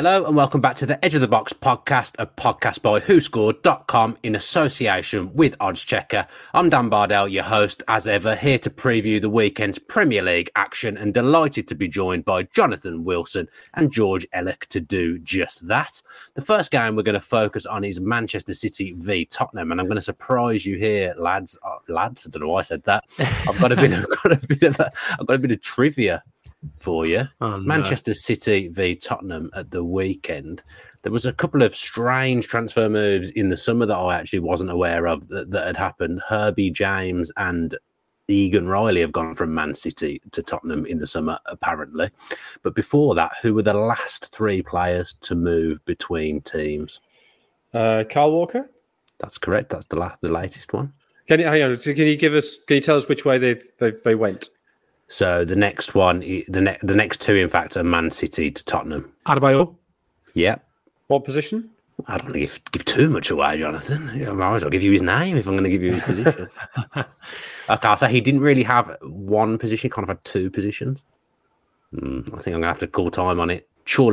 Hello and welcome back to the Edge of the Box podcast, a podcast by in association with Oddschecker. I'm Dan Bardell, your host, as ever, here to preview the weekend's Premier League action and delighted to be joined by Jonathan Wilson and George Elek to do just that. The first game we're going to focus on is Manchester City v Tottenham, and I'm going to surprise you here, lads. Oh, lads, I don't know why I said that. I've got a bit, of, got a bit of, a, I've got a bit of trivia for you. Oh, no. Manchester City v Tottenham at the weekend. There was a couple of strange transfer moves in the summer that I actually wasn't aware of that, that had happened. Herbie James and Egan Riley have gone from Man City to Tottenham in the summer, apparently. But before that, who were the last three players to move between teams? Uh, Kyle Walker. That's correct. That's the la- the latest one. Can you hang on? Can you give us? Can you tell us which way they they, they went? So the next one, the next, the next two, in fact, are Man City to Tottenham. Adebayor. Yep. What position? I don't give give too much away, Jonathan. I might as well give you his name if I'm going to give you his position. okay, so he didn't really have one position; he kind of had two positions. Mm, I think I'm going to have to call time on it. Sure,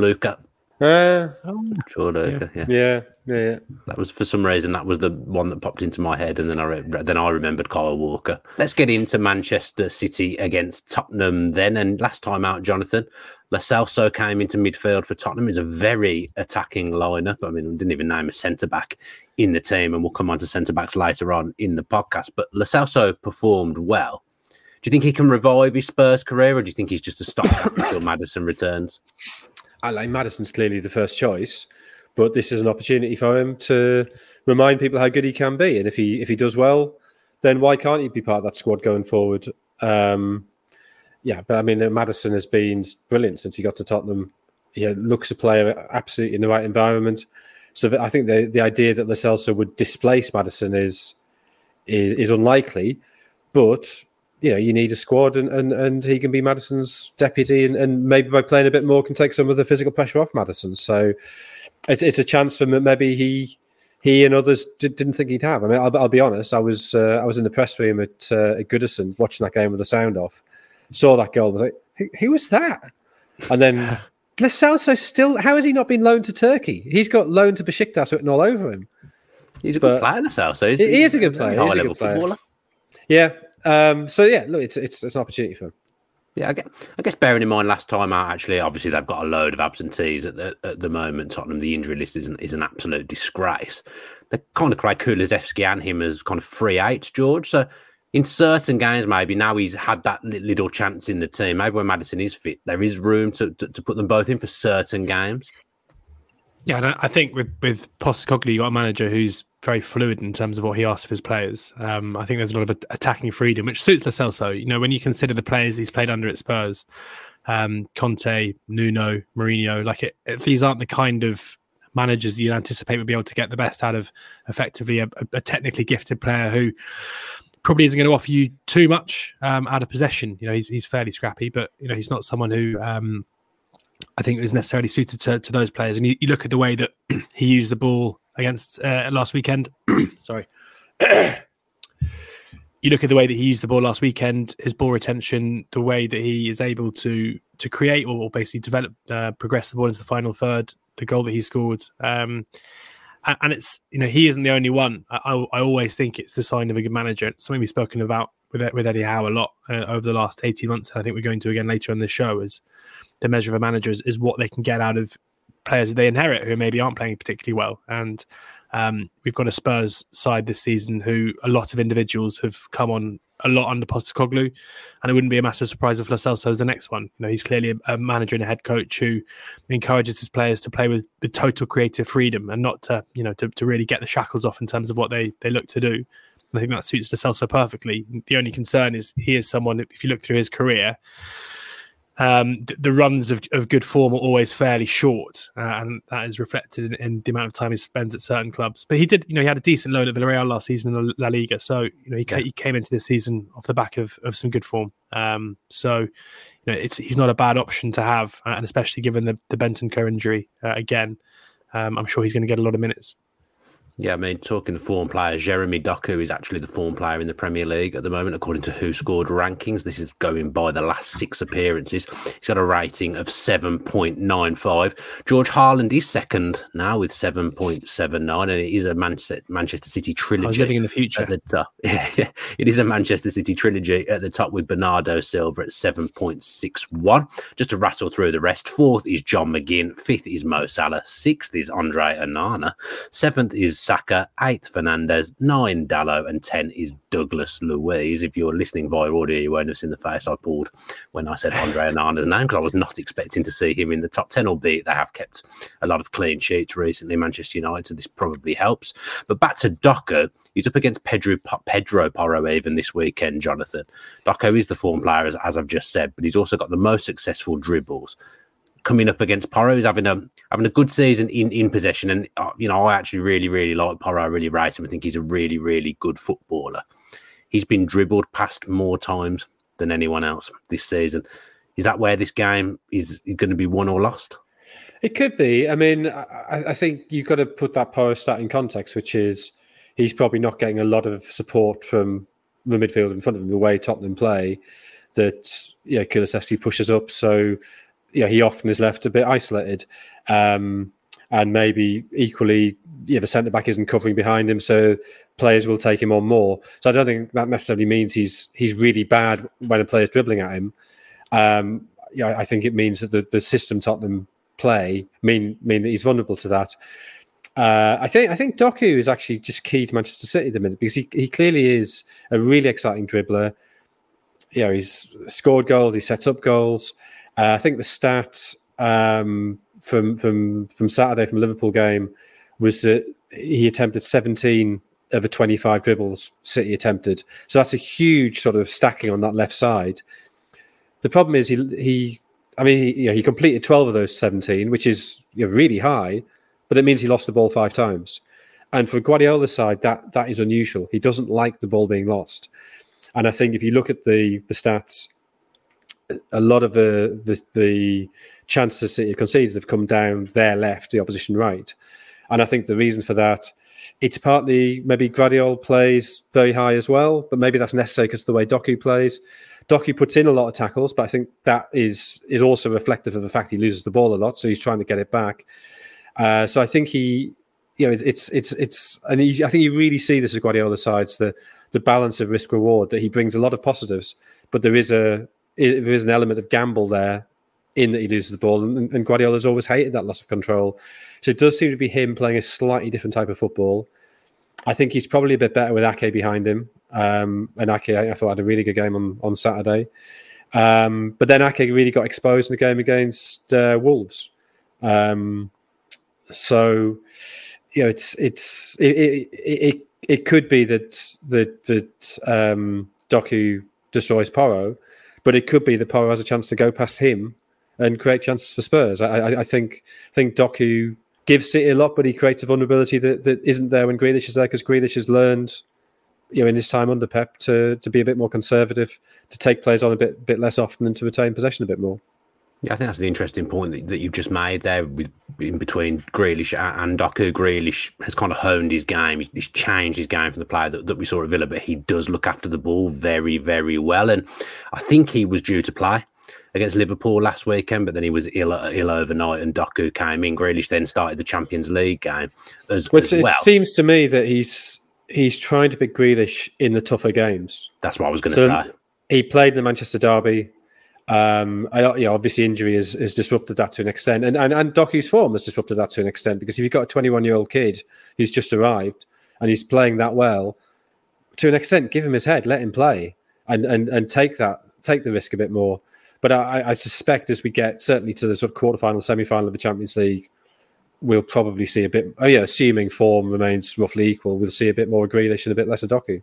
Luca. Uh, Corluka. Yeah. yeah. Yeah, yeah. That was for some reason that was the one that popped into my head, and then I re- then I remembered Kyle Walker. Let's get into Manchester City against Tottenham then. And last time out, Jonathan Lo Celso came into midfield for Tottenham. Is a very attacking lineup. I mean, we didn't even name a centre back in the team, and we'll come on to centre backs later on in the podcast. But Lo Celso performed well. Do you think he can revive his Spurs career, or do you think he's just a stopgap until Maddison returns? I like Maddison's clearly the first choice but this is an opportunity for him to remind people how good he can be. And if he if he does well, then why can't he be part of that squad going forward? Um, yeah, but I mean, Maddison has been brilliant since he got to Tottenham. He looks a player absolutely in the right environment. So I think the the idea that Celso would displace Maddison is is, is unlikely, but you know, you need a squad and, and, and he can be Maddison's deputy and, and maybe by playing a bit more can take some of the physical pressure off Maddison. So it's it's a chance for maybe he he and others did, not think he'd have. I mean, I'll, I'll, be honest. I was uh, I was in the press room at, uh, at Goodison watching that game with the sound off. Saw that goal. Was like, who, who was that? And then Lo Celso still. How has he not been loaned to Turkey? He's got loaned to Besiktas written all over him. He's a good player, Lo Celso. He, he is a good player. Good player. Footballer. Yeah. Um, so yeah, look, it's, it's it's an opportunity for him. Yeah, I guess, I guess bearing in mind last time out, actually, obviously they've got a load of absentees at the at the moment. Tottenham, the injury list is an, is an absolute disgrace. They're kind of quite Kulusevski and him as kind of free eights, George. So in certain games, maybe now he's had that little chance in the team. Maybe when Maddison is fit, there is room to, to, to put them both in for certain games. Yeah, I think with with Postecoglou, you got a manager who's very fluid in terms of what he asks of his players. Um, I think there's a lot of attacking freedom, which suits Lo Celso. You know, when you consider the players he's played under at Spurs, um, Conte, Nuno, Mourinho, like it, it, these aren't the kind of managers you'd anticipate would be able to get the best out of effectively a, a technically gifted player who probably isn't going to offer you too much um, out of possession. You know, he's, he's fairly scrappy, but you know, he's not someone who um, I think it was necessarily suited to, to those players. And you, you, look at the way that he used the ball against uh, last weekend. Sorry. you look at the way that he used the ball last weekend, his ball retention, the way that he is able to to create or basically develop, uh, progress the ball into the final third, the goal that he scored. Um, and it's you know he isn't the only one. I, I, always think it's the sign of a good manager. It's something we've spoken about with with Eddie Howe a lot uh, over the last eighteen months. I think we're going to again later on the show. Is the measure of a manager is, is what they can get out of players they inherit who maybe aren't playing particularly well. And um, we've got a Spurs side this season who a lot of individuals have come on a lot under Postecoglou, and it wouldn't be a massive surprise if Lo is the next one. You know, he's clearly a, a, manager and a head coach who encourages his players to play with, with total creative freedom and not to, you know, to, to really get the shackles off in terms of what they they look to do. And I think that suits Lo Celso perfectly. The only concern is he is someone, if you look through his career, um, the, the, runs of, of, good form are always fairly short, uh, and that is reflected in, in, the amount of time he spends at certain clubs. But he did, you know, he had a decent loan at Villarreal last season in La Liga, so you know he, he came into this season off the back of, of some good form. Um, so you know, it's he's not a bad option to have, uh, and especially given the the Bentancur injury uh, again, um, I'm sure he's going to get a lot of minutes. Yeah, I mean, talking to form players, Jeremy Doku is actually the form player in the Premier League at the moment, according to Who Scored rankings. This is going by the last six appearances. He's got a rating of 7.95. George Haaland is second now with 7.79, and it is a Manchester Manchester City trilogy. Oh, I was living in the future. At the top. Yeah, it is a Manchester City trilogy at the top with Bernardo Silva at 7.61. Just to rattle through the rest, fourth is John McGinn, fifth is Mo Salah, sixth is Andre Onana, seventh is Saka, eighth Fernandes, nine Dalot, and ten is Douglas Luiz. If you're listening via audio, you won't have seen the face I pulled when I said Andre Onana's name because I was not expecting to see him in the top ten. Albeit they have kept a lot of clean sheets recently, Manchester United, so this probably helps. But back to Doku, he's up against Pedro Pedro Porro even this weekend. Jonathan Doku is the form player, as, as I've just said, but he's also got the most successful dribbles coming up against Porro. He's having a having a good season in, in possession, and uh, you know I actually really really like Porro. I really rate him. I think he's a really really good footballer. He's been dribbled past more times than anyone else this season. Is that where this game is, is going to be won or lost? It could be. I mean, I, I think you've got to put that Porro stat in context, which is he's probably not getting a lot of support from the midfield in front of him, the way Tottenham play. That yeah, Kulusevski pushes up, so yeah, he often is left a bit isolated. Um, and maybe equally, yeah, the centre back isn't covering behind him, so players will take him on more. So I don't think that necessarily means he's he's really bad when a player's dribbling at him. Um, yeah, I think it means that the, the system Tottenham play mean mean that he's vulnerable to that. Uh, I think I think Doku is actually just key to Manchester City at the minute because he, he clearly is a really exciting dribbler. You know, he's scored goals, he sets up goals. Uh, I think the stats um, from from from Saturday from Liverpool game was that he attempted 17 of the 25 dribbles City attempted. So that's a huge sort of stacking on that left side. The problem is he he I mean he, you know, he completed 12 of those 17, which is you know, really high, but it means he lost the ball five times. And for Guardiola's side, that that is unusual. He doesn't like the ball being lost. And I think if you look at the the stats, a lot of the the, the chances City have conceded have come down their left, the opposition right, and I think the reason for that. It's partly maybe Gvardiol plays very high as well, but maybe that's necessary because of the way Doku plays. Doku puts in a lot of tackles, but I think that is is also reflective of the fact he loses the ball a lot, so he's trying to get it back. Uh, so I think he, you know, it's it's it's, it's and he, I think you really see this as Guardiola's sides the the balance of risk reward that he brings a lot of positives, but there is a there is an element of gamble there in that he loses the ball, and, and Guardiola's always hated that loss of control. So it does seem to be him playing a slightly different type of football. I think he's probably a bit better with Ake behind him. Um, and Ake, I thought had a really good game on on Saturday. Um, but then Ake really got exposed in the game against uh, Wolves. Um, so you know, it's it's it it, it, it could be that that that um, Doku destroys Porro, but it could be that Porro has a chance to go past him and create chances for Spurs. I, I, I think I think Doku gives City a lot, but he creates a vulnerability that, that isn't there when Grealish is there because Grealish has learned, you know, in his time under Pep to to be a bit more conservative, to take players on a bit bit less often, and to retain possession a bit more. Yeah, I think that's an interesting point that, that you've just made there with in between Grealish and Doku. Grealish has kind of honed his game. He's, changed his game from the player that, that, we saw at Villa, but he does look after the ball very, very well. And I think he was due to play against Liverpool last weekend, but then he was ill ill overnight, and Doku came in. Grealish then started the Champions League game as, as well. It seems to me that he's he's trying to pick Grealish in the tougher games. That's what I was going to so say. He played in the Manchester Derby. Um, I, yeah, obviously injury has, has disrupted that to an extent, and, and and Doku's form has disrupted that to an extent because if you've got a 21 year old kid who's just arrived and he's playing that well, to an extent, give him his head, let him play, and and and take that take the risk a bit more. But I, I suspect as we get certainly to the sort of quarterfinal, semi final of the Champions League, we'll probably see a bit. Oh yeah, assuming form remains roughly equal, we'll see a bit more Grealish and a bit less of.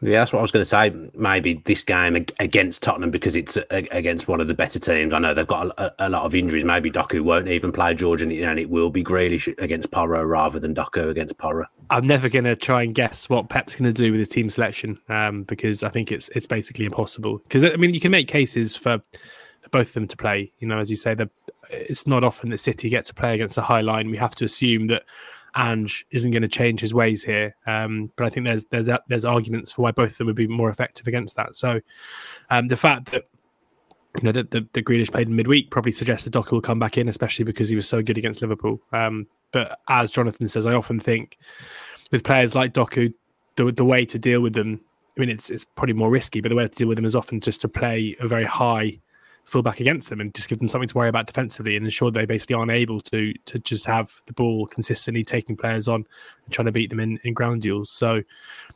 Yeah, that's what I was going to say. Maybe this game against Tottenham because it's against one of the better teams. I know they've got a, a lot of injuries. Maybe Doku won't even play George, and, and it will be Grealish against Porro rather than Doku against Porro. I'm never going to try and guess what Pep's going to do with his team selection um, because I think it's it's basically impossible. Because I mean, you can make cases for, for both of them to play. You know, as you say, that it's not often that City get to play against a high line. We have to assume that Ange isn't going to change his ways here. Um, but I think there's there's there's arguments for why both of them would be more effective against that. So um, the fact that you know that the, the Grealish played in midweek probably suggests that Doku will come back in, especially because he was so good against Liverpool. Um, but as Jonathan says, I often think with players like Doku, the, the way to deal with them, I mean, it's it's probably more risky, but the way to deal with them is often just to play a very high fullback against them and just give them something to worry about defensively and ensure they basically aren't able to to just have the ball consistently taking players on and trying to beat them in, in ground duels. So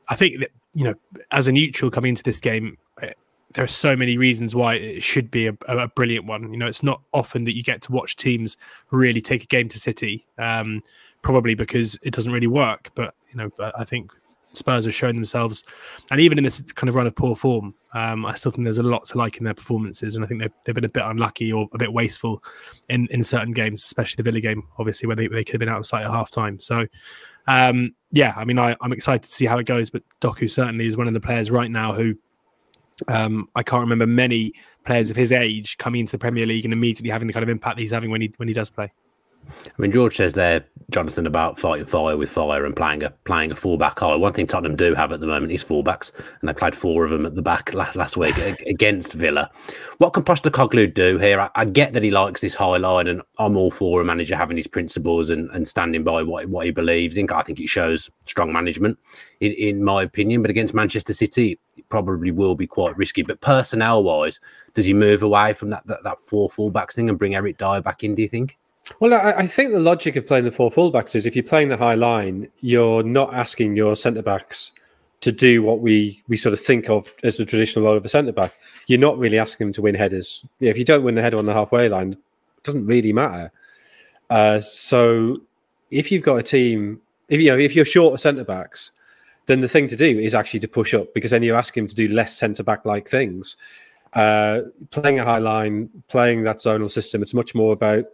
I think that, you know, as a neutral coming into this game, eh, there are so many reasons why it should be a, a, brilliant one. You know, it's not often that you get to watch teams really take a game to City, um, probably because it doesn't really work. But you know, I think Spurs have shown themselves, and even in this kind of run of poor form, um, I still think there's a lot to like in their performances, and I think they've, they've been a bit unlucky or a bit wasteful in, in certain games, especially the Villa game, obviously where they, they could have been out of sight at half time. So, um, yeah, I mean, I, I'm excited to see how it goes, but Doku certainly is one of the players right now who um, I can't remember many players of his age coming into the Premier League and immediately having the kind of impact he's having when he when he does play. I mean, George says there, Jonathan, about fighting fire with fire and playing a playing a fullback high. One thing Tottenham do have at the moment is fullbacks, and they played four of them at the back last, last week against Villa. What can Postecoglou do here? I, I, get that he likes this high line, and I'm all for a manager having his principles and, and standing by what, what he believes in. I think it shows strong management, in, in my opinion. But against Manchester City, it probably will be quite risky. But personnel wise, does he move away from that, that, that four fullbacks thing and bring Eric Dier back in, do you think? Well, I, I, think the logic of playing the four fullbacks is if you're playing the high line, you're not asking your centre backs to do what we we sort of think of as the traditional role of a centre back. You're not really asking them to win headers. If you don't win the header on the halfway line, it doesn't really matter. Uh, so if you've got a team, if you know if you're short of centre backs, then the thing to do is actually to push up because then you're asking them to do less centre back like things. Uh, playing a high line, playing that zonal system, it's much more about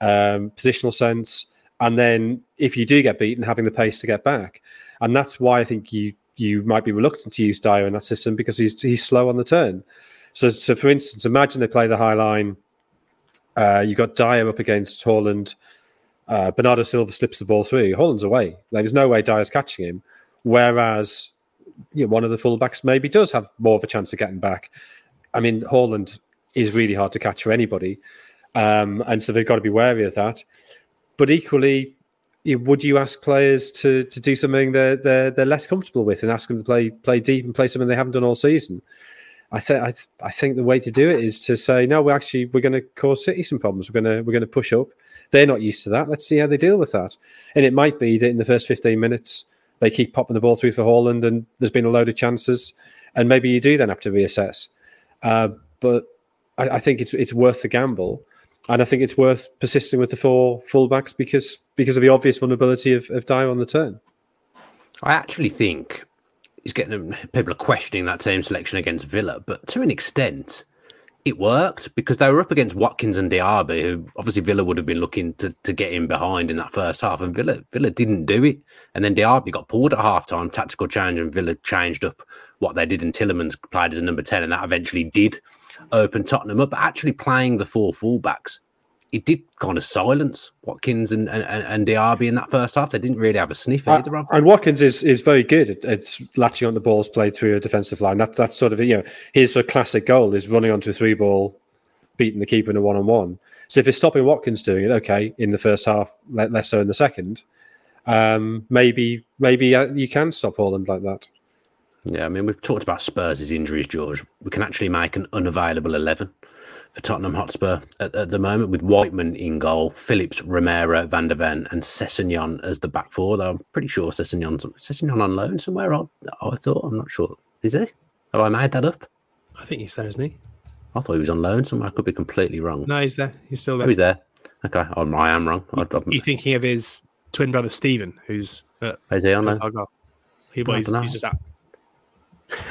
um, positional sense, and then if you do get beaten, having the pace to get back. And that's why I think you you might be reluctant to use Dier in that system because he's he's slow on the turn. So, so for instance, imagine they play the high line. Uh, you got Dier up against Haaland. Uh, Bernardo Silva slips the ball through. Haaland's away. Like, there's no way Dier's catching him. Whereas you know, one of the fullbacks maybe does have more of a chance of getting back. I mean, Haaland is really hard to catch for anybody. Um, and so they've got to be wary of that. But equally, would you ask players to to do something they're, they're they're less comfortable with and ask them to play play deep and play something they haven't done all season? I think th- I think the way to do it is to say no. We're actually we're going to cause City some problems. We're going to we're going to push up. They're not used to that. Let's see how they deal with that. And it might be that in the first fifteen minutes they keep popping the ball through for Haaland, and there's been a load of chances, and maybe you do then have to reassess. Uh, but I, I think it's it's worth the gamble and I think it's worth persisting with the four fullbacks because because of the obvious vulnerability of, of Dier on the turn. I actually think he's getting people are questioning that same selection against Villa, but to an extent, it worked because they were up against Watkins and Diaby, who obviously Villa would have been looking to, to get in behind in that first half, and Villa Villa didn't do it. And then Diaby got pulled at half time, tactical change, and Villa changed up what they did, and Tielemans played as a number 10, and that eventually did open Tottenham up. But actually playing the four fullbacks, it did kind of silence Watkins and, and, and Diaby in that first half. They didn't really have a sniff uh, either of them. And Watkins is, is very good at, at, latching on the balls played through a defensive line. That, that's sort of, you know, his sort of classic goal is running onto a three ball, beating the keeper in a one on one. So if it's stopping Watkins doing it, okay, in the first half, less so in the second, um, maybe maybe uh, you can stop Haaland like that. Yeah, I mean, we've talked about Spurs' injuries, George. We can actually make an unavailable 11 for Tottenham Hotspur at, at, the moment with Whiteman in goal, Phillips, Romero, Van der Ven, and Sessegnon as the back four. Though I'm pretty sure Sessegnon's Sessegnon on loan somewhere. I, I thought I'm not sure. Is he? Have I made that up? I think he's there, isn't he? I thought he was on loan somewhere. I could be completely wrong. No, he's there. He's still there. Oh, he's there. Okay, I'm, I am wrong. I, you thinking of his twin brother Stephen, who's at, is he on loan? He, he's, he's, just out.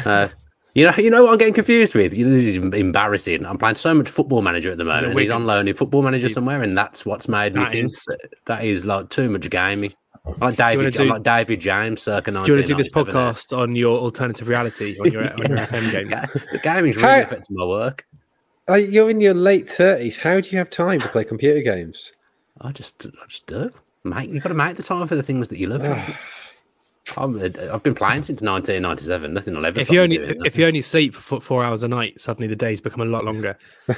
Uh, you know, you know what I'm getting confused with. You know, this is embarrassing. I'm playing so much Football Manager at the moment. He's on loan in Football Manager somewhere, and that's what's made me that think is... that, that is like too much gaming. Like David, do, like David James, circa. Do you want to do this podcast on your alternative reality on your, on your FM game? the gaming's really How, affecting my work. Uh, you're in your late thirties. How do you have time to play computer games? I just, I just do. Mate, you've got to make the time for the things that you love. Ah. I'm, uh, I've been playing since 1997. Nothing will ever. If you only doing if you only sleep for four hours a night, suddenly the days become a lot longer.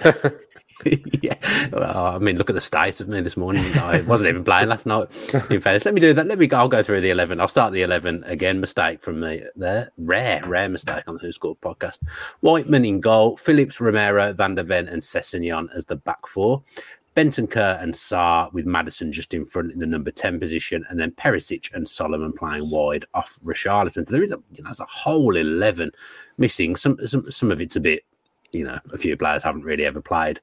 yeah. Well, I mean, look at the state of me this morning. I wasn't even playing last night. In fairness, let me do that. Let me go. I'll go through the 11. I'll start the 11 again. Mistake from me there. Rare, rare mistake on the Who Scored podcast. Whiteman in goal. Phillips, Romero, Van der Ven, and Sessegnon as the back four. Bentancur and Sarr with Maddison just in front in the number 10 position, and then Perisic and Solomon playing wide off Richarlison. So there is a you know, there's a whole 11 missing. Some, some some of it's a bit, you know, a few players haven't really ever played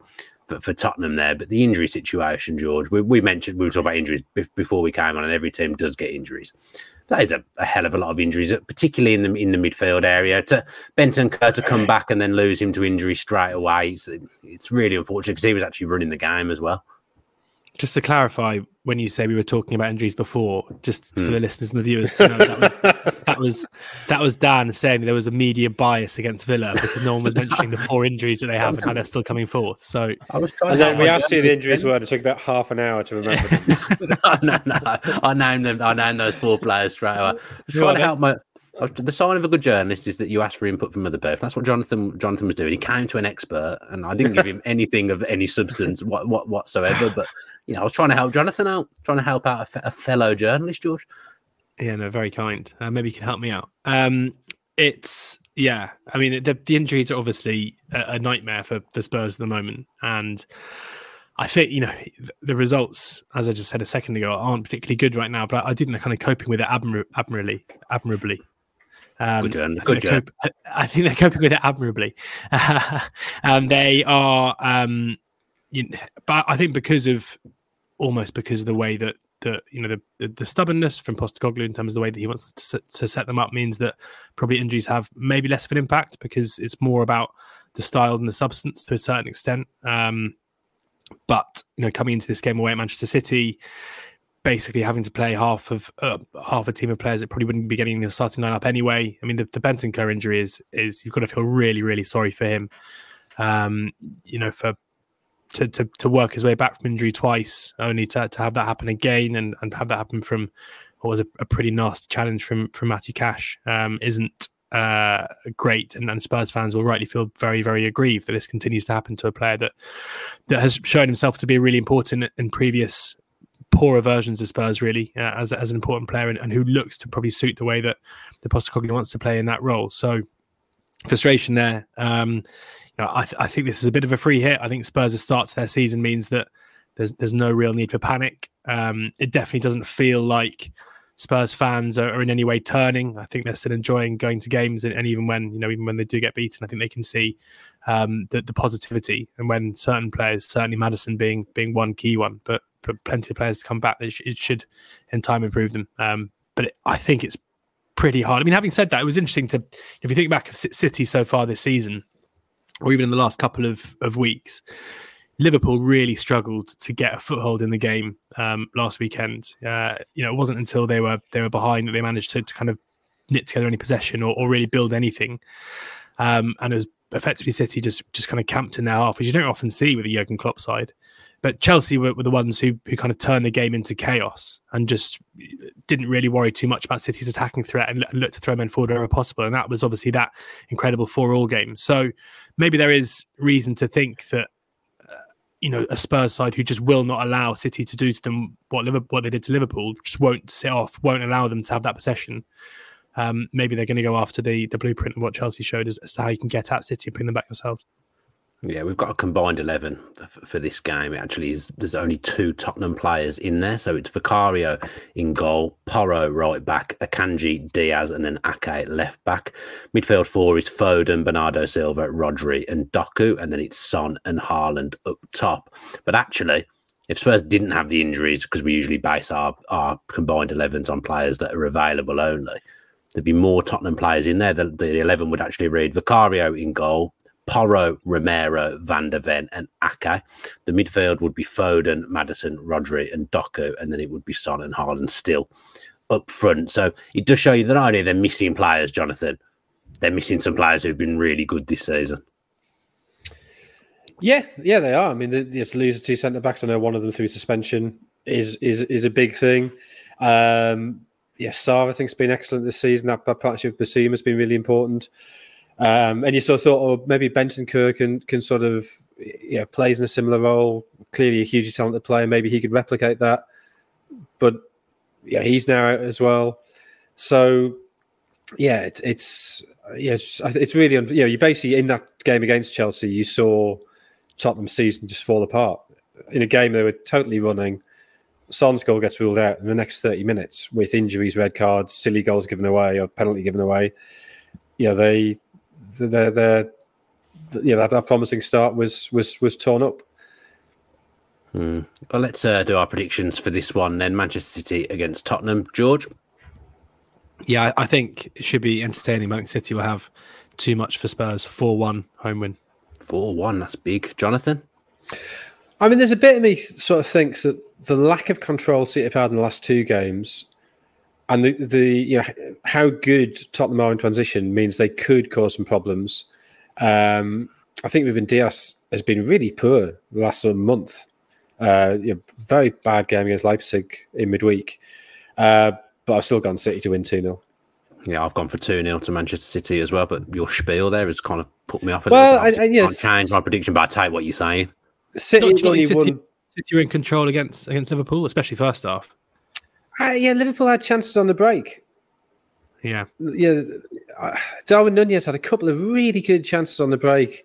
for, for Tottenham there. But the injury situation, George, we, we mentioned, we were talking about injuries before we came on, and every team does get injuries that is a, a, hell of a lot of injuries, particularly in the in the midfield area. To Bentancur to come back and then lose him to injury straight away, it's, it's really unfortunate because he was actually running the game as well. Just to clarify, when you say we were talking about injuries before, just hmm. for the listeners and the viewers to know that was that was that was Dan saying there was a media bias against Villa because no one was mentioning the four injuries that they have and how they're still coming forth. So I was trying. And then we asked you the injuries were. It took about half an hour to remember. no, no, no. I named them. I named those four players straight away. I was trying to help my the sign of a good journalist is that you ask for input from other people. That's what Jonathan Jonathan was doing. He came to an expert, and I didn't give him anything of any substance what, what whatsoever. But you know, I was trying to help Jonathan out, trying to help out a, a fellow journalist, George. Yeah, no, very kind. Uh, maybe you can help me out. Um, it's yeah. I mean, the, the injuries are obviously a, a nightmare for the Spurs at the moment, and I think you know the results, as I just said a second ago, aren't particularly good right now. But I do think they're kind of coping with it admir- admirably. Admirably. Um, good journey. Good journey. Cope, I think they're coping with it admirably. and they are, um, you know, but I think because of almost because of the way that that you know the, the, the stubbornness from Postecoglou in terms of the way that he wants to set, to set them up means that probably injuries have maybe less of an impact because it's more about the style than the substance to a certain extent. Um, but you know, coming into this game away at Manchester City, basically having to play half of uh, half a team of players that probably wouldn't be getting in the starting lineup anyway. I mean, the, the Bentancur injury is is you've got to feel really really sorry for him. Um, you know, for to, to to work his way back from injury twice, only to, to have that happen again and, and have that happen from what was a, a pretty nasty challenge from from Matty Cash um, isn't uh, great, and, and, Spurs fans will rightly feel very, very aggrieved that this continues to happen to a player that that has shown himself to be really important in previous poorer versions of Spurs, really, uh, as as an important player, and, and, who looks to probably suit the way that the Postecoglou wants to play in that role. So frustration there. Um, you know, I, th- I think this is a bit of a free hit. I think Spurs' start to their season means that there's there's no real need for panic. Um, it definitely doesn't feel like Spurs fans are, are, in any way turning. I think they're still enjoying going to games, and, and, even when you know, even when they do get beaten, I think they can see um, the, the positivity. And when certain players, certainly Maddison being being one key one, but but plenty of players to come back, it, sh- it should in time improve them. Um, but it, I think it's pretty hard. I mean, having said that, it was interesting to if you think back of City so far this season, or even in the last couple of of weeks Liverpool really struggled to get a foothold in the game um, last weekend. Uh, you know, it wasn't until they were they were behind that they managed to, to kind of knit together any possession or, or really build anything. Um, and it was effectively City just just kind of camped in their half, which you don't often see with a Jurgen Klopp side. But Chelsea were, were the ones who who kind of turned the game into chaos and just didn't really worry too much about City's attacking threat and looked to throw men forward wherever possible. And that was obviously that incredible four all game. So maybe there is reason to think that you know, a Spurs side who just will not allow City to do to them what Liverpool, what they did to Liverpool, just won't sit off, won't allow them to have that possession. Um, maybe they're going to go after the the blueprint of what Chelsea showed as, as to how you can get at City and bring them back yourselves. Yeah, we've got a combined 11 for this game. It actually is there's only two Tottenham players in there. So it's Vicario in goal, Porro right back, Akanji, Dias, and then Ake left back. Midfield four is Foden, Bernardo Silva, Rodri, and Doku. And then it's Son and Haaland up top. But actually, if Spurs didn't have the injuries, because we usually base our, our combined 11s on players that are available only, there'd be more Tottenham players in there. The, the 11 would actually read Vicario in goal, Porro, Romero, Van der Ven, and Ake. The midfield would be Foden, Maddison, Rodri, and Doku, and then it would be Son and Haaland still up front. So it does show you that only they're missing players, Jonathan. They're missing some players who've been really good this season. Yeah, yeah, they are. I mean, it's losing two centre backs. I know one of them through suspension is is is a big thing. Um, yeah, Sarr I think's been excellent this season. That, partnership with Bissouma has been really important. Um, and you sort of thought, oh, maybe Bentancur can can sort of yeah plays in a similar role. Clearly, a hugely talented player. Maybe he could replicate that. But yeah, he's now out as well. So yeah, it, it's yeah, it's, it's really you know you basically in that game against Chelsea, you saw Tottenham's season just fall apart in a game they were totally running. Son's goal gets ruled out in the next 30 minutes with injuries, red cards, silly goals given away, or penalty given away. Yeah, they, they're, they're, yeah, that, that promising start was was was torn up. Hmm. Well, let's uh, do our predictions for this one then. Manchester City against Tottenham. George? Yeah, I think it should be entertaining. Man City will have too much for Spurs. 4 1 home win. 4 1, that's big. Jonathan? I mean, there's a bit of me sort of thinks that the lack of control City have had in the last two games and the, the you know, how good Tottenham are in transition means they could cause some problems. Um, I think Ruben Dias has been really poor the last month. Uh, you know, very bad game against Leipzig in midweek. Uh, but I've still gone City to win 2 0. Yeah, I've gone for 2 0 to Manchester City as well. But your spiel there has kind of put me off a well, little bit. I, I, yeah, can't change my prediction, but I take what you're saying. City, Not only City, City were in control against against Liverpool, especially first half. Uh, yeah, Liverpool had chances on the break. Yeah. Yeah, uh, Darwin Nunez had a couple of really good chances on the break,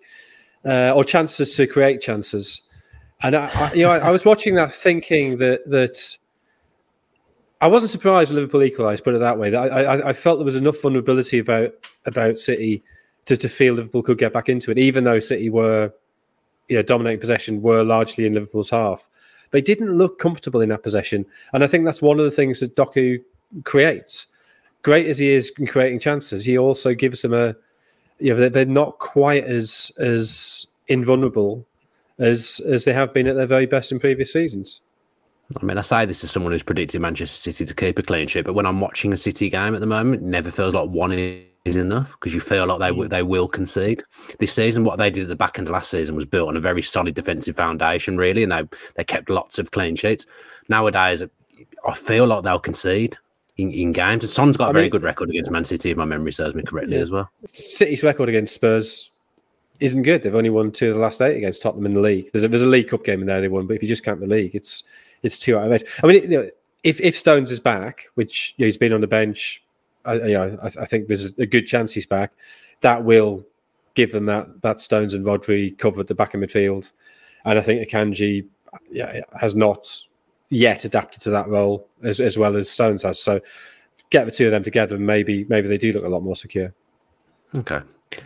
uh, or chances to create chances. And I, I you know, I, I was watching that, thinking that that I wasn't surprised Liverpool equalised. Put it that way. That I, I, I felt there was enough vulnerability about about City to, to feel Liverpool could get back into it, even though City were, you know, dominating possession were largely in Liverpool's half. They didn't look comfortable in that possession, and I think that's one of the things that Doku creates. Great as he is in creating chances, he also gives them a, you know, they're, not quite as as invulnerable as as they have been at their very best in previous seasons. I mean, I say this as someone who's predicted Manchester City to keep a clean sheet, but when I'm watching a City game at the moment, it never feels like one is enough because you feel like they w- mm. they will concede. This season, what they did at the back end of last season was built on a very solid defensive foundation, really, and they they kept lots of clean sheets. Nowadays, I feel like they'll concede in, in games. And Son's got a very mean- good record against Man City, if my memory serves me correctly Yeah. as well. City's record against Spurs isn't good. They've only won two of the last eight against Tottenham in the league. There's a, there's a League Cup game in there they won, but if you just count the league, it's it's two out of eight. I mean, you know, if if Stones is back, which you know, he's been on the bench, I, you know, I, I think there's a good chance he's back. That will give them that that Stones and Rodri cover at the back of midfield, and I think Akanji yeah, has not yet adapted to that role as, as well as Stones has. So get the two of them together, and maybe maybe they do look a lot more secure. Okay.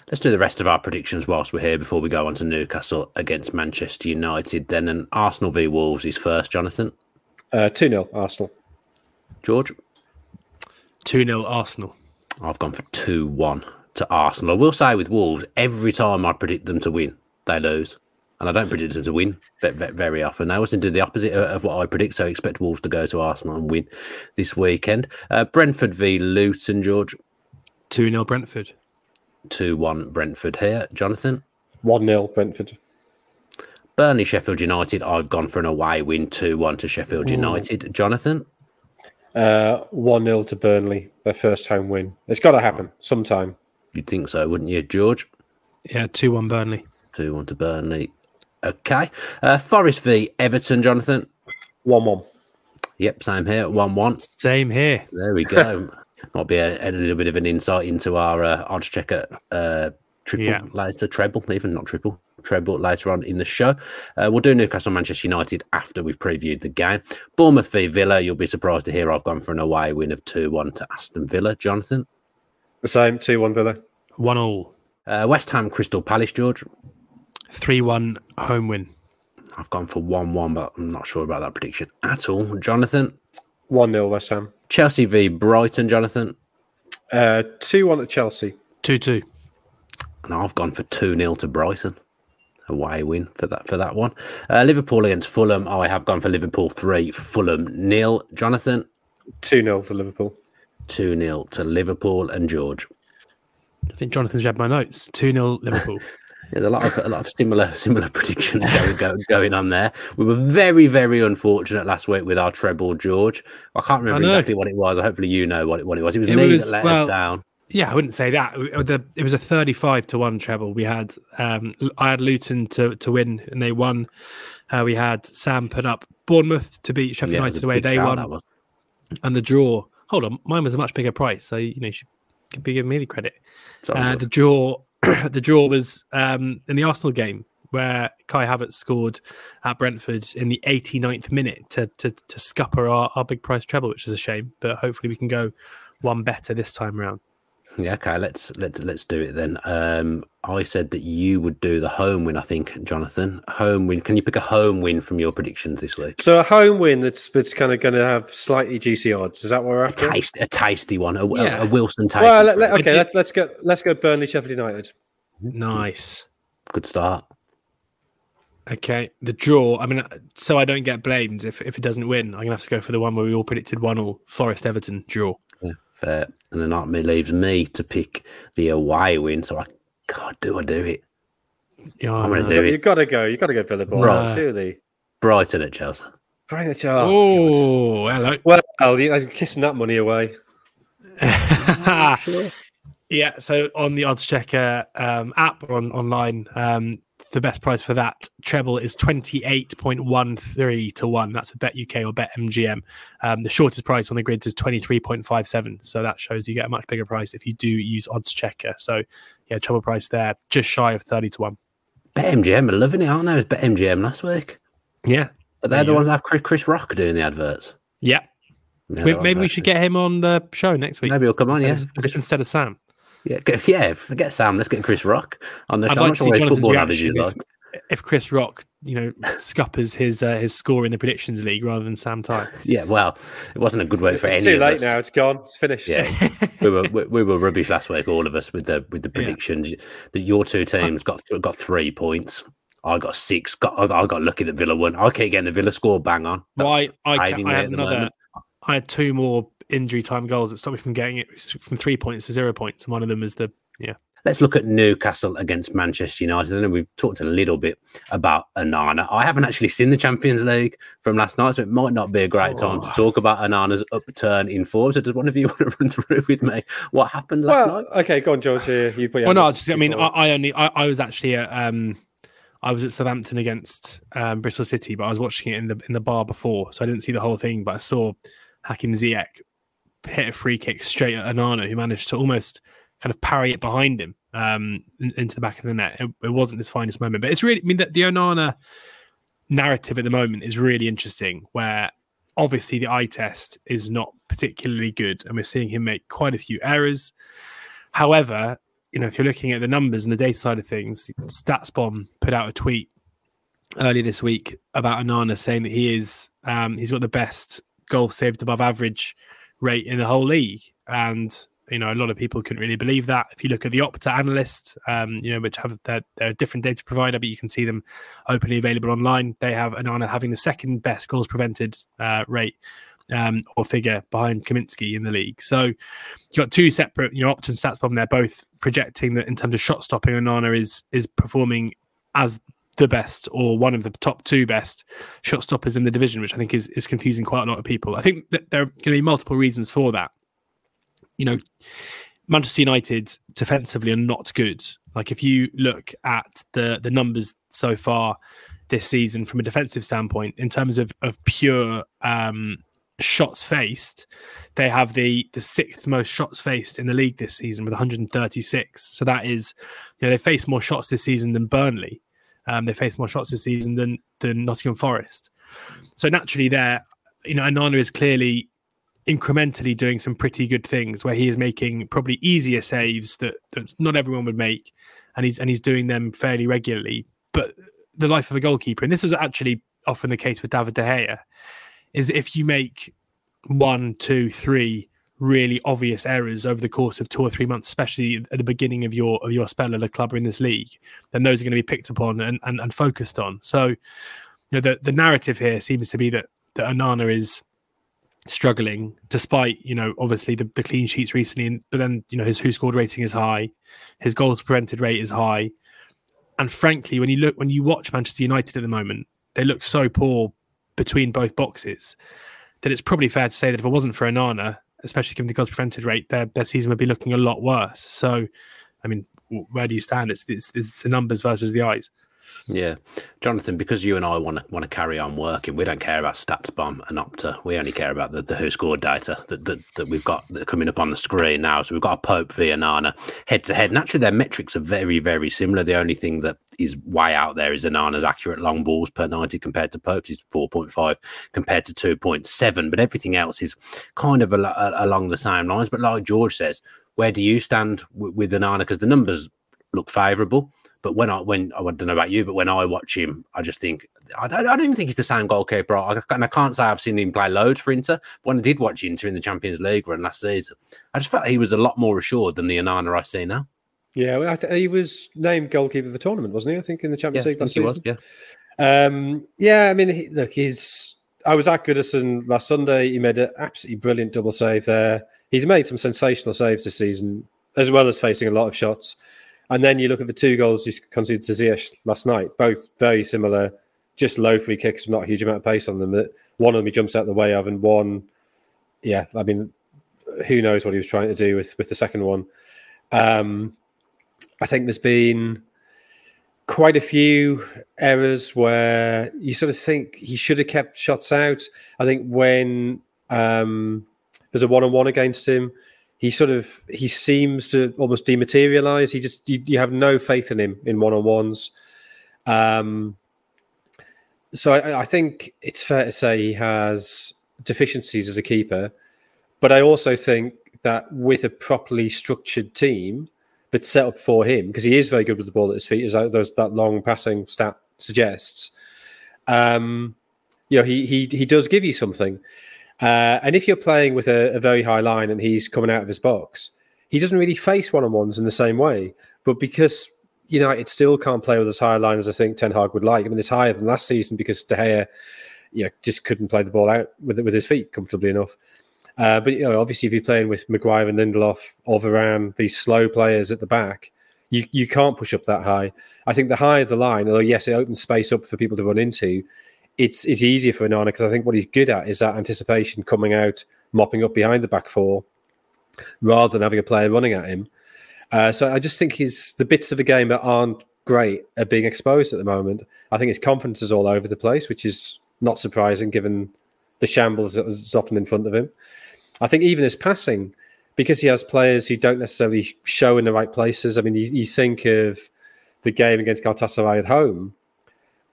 Let's do the rest of our predictions whilst we're here before we go on to Newcastle against Manchester United. Then an Arsenal v Wolves is first, Jonathan. Uh, two 0 Arsenal. George? 2 0 Arsenal. I've gone for 2 1 to Arsenal. I will say with Wolves, every time I predict them to win, they lose. And I don't predict them to win ve- ve- very often. They always do the opposite of of what I predict. So I expect Wolves to go to Arsenal and win this weekend. Uh, Brentford v Luton, George. 2 0 Brentford. 2 1 Brentford here. Jonathan. One 0 Brentford. Burnley, Sheffield United. I've gone for an away win 2 1 to Sheffield United. Jonathan. Uh, one 0 to Burnley. Their first home win. It's got to happen sometime. You'd think so, wouldn't you, George? Yeah, 2 1 Burnley. 2 1 to Burnley. Okay. Uh, Forest v Everton, Jonathan. One one. Yep, same here. 1 1. Same here. There we go. Might be a, a little bit of an insight into our uh, Oddschecker uh, triple Yeah. later, treble, even not triple, treble later on in the show. Uh, we'll do Newcastle Manchester United after we've previewed the game. Bournemouth v Villa. You'll be surprised to hear I've gone for an away win of 2 1 to Aston Villa. Jonathan. The same. Two one Villa. 1 all. Uh, West Ham Crystal Palace, George. 3 1 home win. I've gone for 1 1, but I'm not sure about that prediction at all. Jonathan. One 0 West Ham. Chelsea v Brighton, Jonathan. Uh, two one at Chelsea. 2 2. And I've gone for 2 0 to Brighton. Away win for that for that one. Uh, Liverpool against Fulham. Oh, I have gone for Liverpool 3, Fulham nil. Jonathan, Two 0 to Liverpool. 2 0 to Liverpool and George. I think Jonathan's read my notes. 2 0 Liverpool. There's a lot of a lot of similar similar predictions going, going going on there. We were very very unfortunate last week with our treble, George. I can't remember I exactly what it was. Hopefully you know what it, what it was. It was It me was- that let well, us down. Yeah, I wouldn't say that. It was a 35 to 1 treble. We had um I had Luton to to win and they won. Uh, we had Sam put up Bournemouth to beat Sheffield Yeah, United away. They won. And the draw. Hold on, mine was a much bigger price, so you know you should be giving me the credit. Uh, the draw, the draw was um, in the Arsenal game where Kai Havertz scored at Brentford in the 89th minute to to, to scupper our, our big price treble, which is a shame. But hopefully we can go one better this time round. Yeah, okay, let's let's let's do it then. Um, I said that you would do the home win. I think, Jonathan, home win. Can you pick a home win from your predictions this week? So a home win that's that's kind of going to have slightly juicy odds. Is that what we're A after? taste, a tasty one, a, a- Yeah. a Wilson tasty. Well, let, let- okay, let's, let's go. Let's go. Burnley, Sheffield United. Nice. Good start. Okay, the draw. I mean, so I don't get blamed if, if it doesn't win. I'm gonna have to go for the one where we all predicted one all Forest Everton draw. Yeah, fair. And then that me leaves me to pick the away win. So I, God, do I do it? Yeah, I'm gonna do it. You've got to go. You've got to go Villa Boy. Right. Surely. Brighton at Chelsea. Right, oh, God. Oh, hello. Well, I'm kissing that money away. Yeah, so on the Oddschecker um, app or on online, um, the best price for that treble is 28.13 to 1. That's with Bet UK or BetMGM. Um, the shortest price on the grids is 23.57. So that shows you get a much bigger price if you do use Oddschecker. So, yeah, treble price there, just shy of 30 to 1. BetMGM are loving it, aren't they? It was BetMGM last week. Yeah. But they're the ones that have Chris, Chris Rock doing the adverts. Yeah. Yeah, We- maybe we should get him on the show next week. Maybe he'll come on, yeah. of, instead of Sam. Yeah, get- yeah, forget Sam. Let's get Chris Rock on the I'd show. I'm like not to sure see what his football reaction averages if- like. If Chris Rock, you know, scuppers his uh, his score in the predictions league rather than Sam Ty. Yeah, well, it wasn't a good week for it's any too of late us. now. It's gone. It's finished. Yeah, we were we, we were rubbish last week, all of us, with the with the Yeah. predictions. That your two teams got got three points. I got six. Got I, I got lucky that Villa won. I keep getting the Villa score bang on. Why That's I, saving I me had another. moment. I had two more injury time goals that stopped me from getting it from three points to zero points, and one of them is the yeah. Let's look at Newcastle against Manchester United. I know we've talked a little bit about Onana. I haven't actually seen the Champions League from last night, so it might not be a great time to Oh. talk about Onana's upturn in form. So, does one of you want to run through with me what happened last Well, night? okay, go on, George. Here, you put. your well, no, I just I mean I. I only I, I was actually at um I was at Southampton against um, Bristol City, but I was watching it in the in the bar before, so I didn't see the whole thing. But I saw Hakim Ziyech hit a free kick straight at Onana, who managed to almost kind of parry it behind him um, into the back of the net. It, it wasn't his finest moment, but it's really I mean the, the Onana narrative at the moment is really interesting, where obviously the eye test is not particularly good, and we're seeing him make quite a few errors. However, you know, if you're looking at the numbers and the data side of things, StatsBomb put out a tweet earlier this week about Onana saying that he is um, he's got the best goal saved above average rate in the whole league, and you know a lot of people couldn't really believe that. If you look at the Opta analyst, um, you know, which have their, they're a different data provider, but you can see them openly available online. They have Onana having the second best goals prevented uh, rate um, or figure behind Kaminski in the league. So you've got two separate, you know, Opta and StatsBomb. They're both projecting that in terms of shot stopping, Onana is is performing as the best or one of the top two best shot stoppers in the division, which I think is is confusing quite a lot of people. I think that there are going to be multiple reasons for that. You know, Manchester United defensively are not good. Like if you look at the the numbers so far this season from a defensive standpoint, in terms of of pure um, shots faced, they have the the sixth most shots faced in the league this season with 136. So that is, you know, they face more shots this season than Burnley. Um, they face more shots this season than than Nottingham Forest. So naturally, there, you know, Onana is clearly incrementally doing some pretty good things where he is making probably easier saves that, that not everyone would make, and he's and he's doing them fairly regularly. But the life of a goalkeeper, and this was actually often the case with David De Gea, is if you make one, two, three really obvious errors over the course of two or three months, especially at the beginning of your of your spell at a club or in this league, then those are going to be picked upon and, and, and focused on. So, you know, the, the narrative here seems to be that that Onana is struggling, despite you know obviously the, the clean sheets recently, but then you know his who scored rating is high, his goals prevented rate is high. and frankly, when you look when you watch Manchester United at the moment, they look so poor between both boxes that it's probably fair to say that if it wasn't for Onana, especially given the goals prevented rate, their their season would be looking a lot worse. So, I mean, where do you stand? It's it's, it's the numbers versus the eyes. Yeah, Jonathan, because you and I want to want to carry on working, we don't care about StatsBomb and Opta. We only care about the, the WhoScored data that, that, that we've got that coming up on the screen now. So we've got a Pope via Nana head to head. And actually, their metrics are very, very similar. The only thing that is way out there is Onana's accurate long balls per 90 compared to Pope's is 4.5 compared to 2.7. But everything else is kind of a, a, along the same lines. But like George says, where do you stand with, with Onana? Because the numbers look favourable. But when I when I don't know about you, but when I watch him, I just think I, I don't even think he's the same goalkeeper. I, and I can't say I've seen him play loads for Inter. But when I did watch Inter in the Champions League run last season, I just felt he was a lot more assured than the Onana I see now. Yeah, well, th- he was named goalkeeper of the tournament, wasn't he? I think in the Champions yeah, League last season. Was, yeah. Um, yeah, I mean, he, look, he's. I was at Goodison last Sunday. He made an absolutely brilliant double save there. He's made some sensational saves this season, as well as facing a lot of shots. And then you look at the two goals he conceded to Ziyech last night, both very similar, just low free kicks, not a huge amount of pace on them. That one of them he jumps out the way of, and one, yeah, I mean, who knows what he was trying to do with with the second one. Um, I think there's been quite a few errors where you sort of think he should have kept shots out. I think when um, there's a one on one against him, he sort of he seems to almost dematerialize. He just you, you have no faith in him in one on ones. Um, so I, I, think it's fair to say he has deficiencies as a keeper, but I also think that with a properly structured team but set up for him because he is very good with the ball at his feet, as those that long passing stat suggests. Um, you know, he he he does give you something. Uh, and if you're playing with a, a, very high line and he's coming out of his box, he doesn't really face one on ones in the same way. But because United still can't play with as high a line as I think Ten Hag would like, I mean, it's higher than last season because De Gea you know, just couldn't play the ball out with with his feet comfortably enough. Uh, but you know, obviously, if you're playing with Maguire and Lindelof or Varane, these slow players at the back, you you can't push up that high. I think the higher the line, although yes, it opens space up for people to run into, it's it's easier for Onana because I think what he's good at is that anticipation coming out, mopping up behind the back four, rather than having a player running at him. Uh, so I just think his the bits of the game that aren't great are being exposed at the moment. I think his confidence is all over the place, which is not surprising given the shambles that is often in front of him. I think even his passing, because he has players who don't necessarily show in the right places. I mean, you, you think of the game against Galatasaray at home.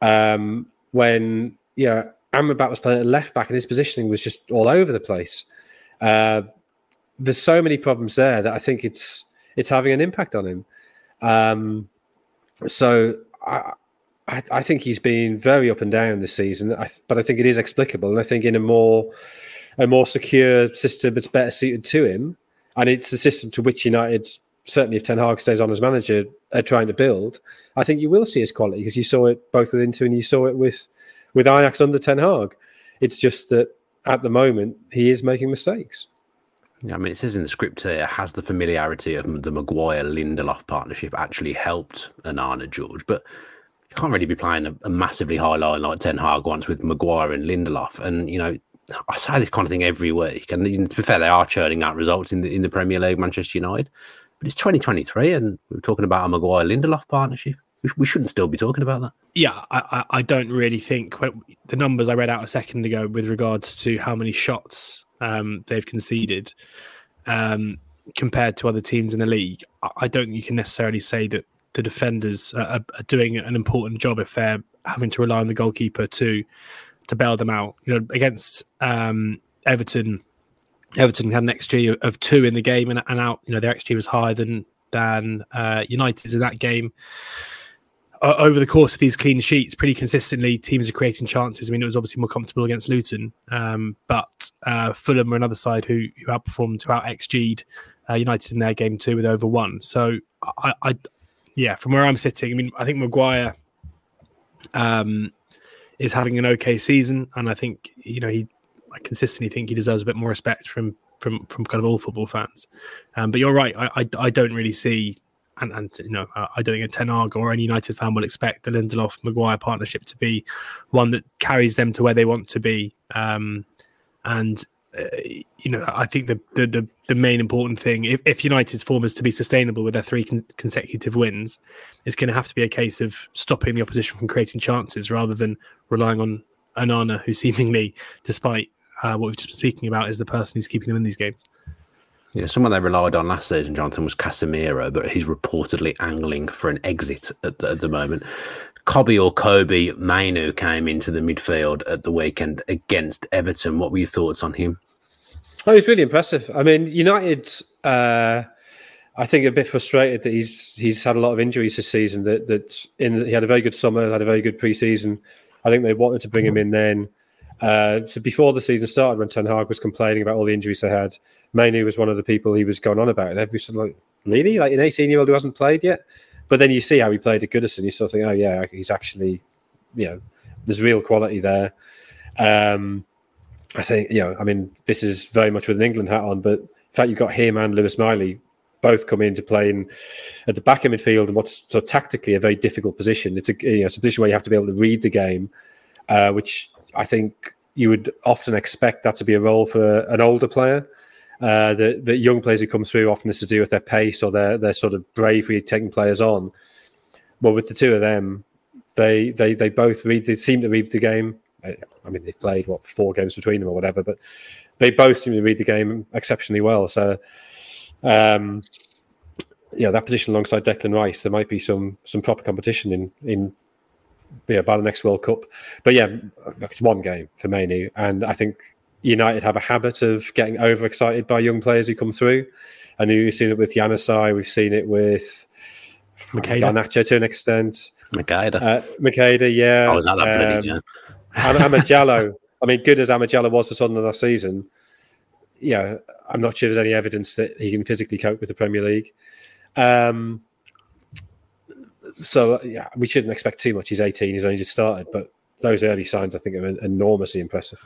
Um, when yeah, Amrabat was playing at left back and his positioning was just all over the place. Uh, there's so many problems there that I think it's it's having an impact on him. Um, so I, I, I think he's been very up and down this season, I, but I think it is explicable, and I think in a more a more secure system that's better suited to him, and it's the system to which United certainly if Ten Hag stays on as manager are trying to build, I think you will see his quality because you saw it both with Inter and you saw it with with Ajax under Ten Hag. It's just that at the moment he is making mistakes. Yeah, I mean, it says in the script here, has the familiarity of the Maguire Lindelof partnership actually helped Onana George? But you can't really be playing a, a, massively high line like Ten Hag once with Maguire and Lindelof. And, you know, I say this kind of thing every week. And to be fair, they are churning out results in the, in the Premier League, Manchester United. But it's 2023 and we're talking about a Maguire Lindelof partnership. We, we shouldn't still be talking about that. Yeah, I, I don't really think the numbers I read out a second ago with regards to how many shots um, they've conceded um, compared to other teams in the league. I don't think you can necessarily say that the defenders are, are, doing an important job if they're having to rely on the goalkeeper to to bail them out. You know, against um, Everton, Everton had an XG of two in the game and, and out. You know, their XG was higher than than uh, United's in that game. Uh, over the course of these clean sheets, pretty consistently, teams are creating chances. I mean, it was obviously more comfortable against Luton, um, but uh, Fulham were another side who who outperformed, who out XG'd uh, United in their game too with over one. So, I, I, yeah, from where I'm sitting, I mean, I think Maguire um, is having an okay season, and I think you know he I consistently think he deserves a bit more respect from from from kind of all football fans. Um, but you're right. I, I, I don't really see and, and you know, I don't think a Ten Hag or any United fan will expect the Lindelof Maguire partnership to be one that carries them to where they want to be. Um, and uh, you know, I think the, the, the the main important thing, if, if United's form is to be sustainable with their three con- consecutive wins, it's going to have to be a case of stopping the opposition from creating chances rather than relying on Onana, who seemingly, despite uh, what we've just been speaking about, is the person who's keeping them in these games. Yeah, someone they relied on last season, Jonathan, was Casemiro, but he's reportedly angling for an exit at the, at the moment. Kobbie or Kobe Mainoo came into the midfield at the weekend against Everton. What were your thoughts on him? Oh, he's really impressive. I mean, United. Uh, I think a bit frustrated that he's he's had a lot of injuries this season. That that in he had a very good summer, had a very good preseason. I think they wanted to bring him in then. Uh, so before the season started, when Ten Hag was complaining about all the injuries they had, Mainoo was one of the people he was going on about. And everybody was like, really? Like an 18 year old who hasn't played yet? But then you see how he played at Goodison. You sort of think, oh, yeah, he's actually, you know, there's real quality there. Um, I think, you know, I mean, this is very much with an England hat on, but in fact, you've got him and Lewis Miley both come into playing at the back of midfield and what's so tactically a very difficult position. It's a, you know, it's a position where you have to be able to read the game, uh, which I think you would often expect that to be a role for an older player. Uh, the, the young players who come through often is to do with their pace or their their sort of bravery taking players on. Well, with the two of them, they they they both read. They seem to read the game. I mean, they've played what four games between them or whatever, but they both seem to read the game exceptionally well. So, um, yeah, that position alongside Declan Rice, there might be some some proper competition in in yeah, by the next World Cup. But yeah, it's one game for Mainoo, and I think United have a habit of getting overexcited by young players who come through. And we've seen it with Januzaj, we've seen it with Garnacho to an extent. Macheda. Uh, Macheda, yeah. I was at that um, yeah. and I mean, good as Amad Diallo was for Sunderland last season, yeah, I'm not sure there's any evidence that he can physically cope with the Premier League. Um, so uh, yeah, we shouldn't expect too much. He's 18; he's only just started, but those early signs, I think, are enormously impressive.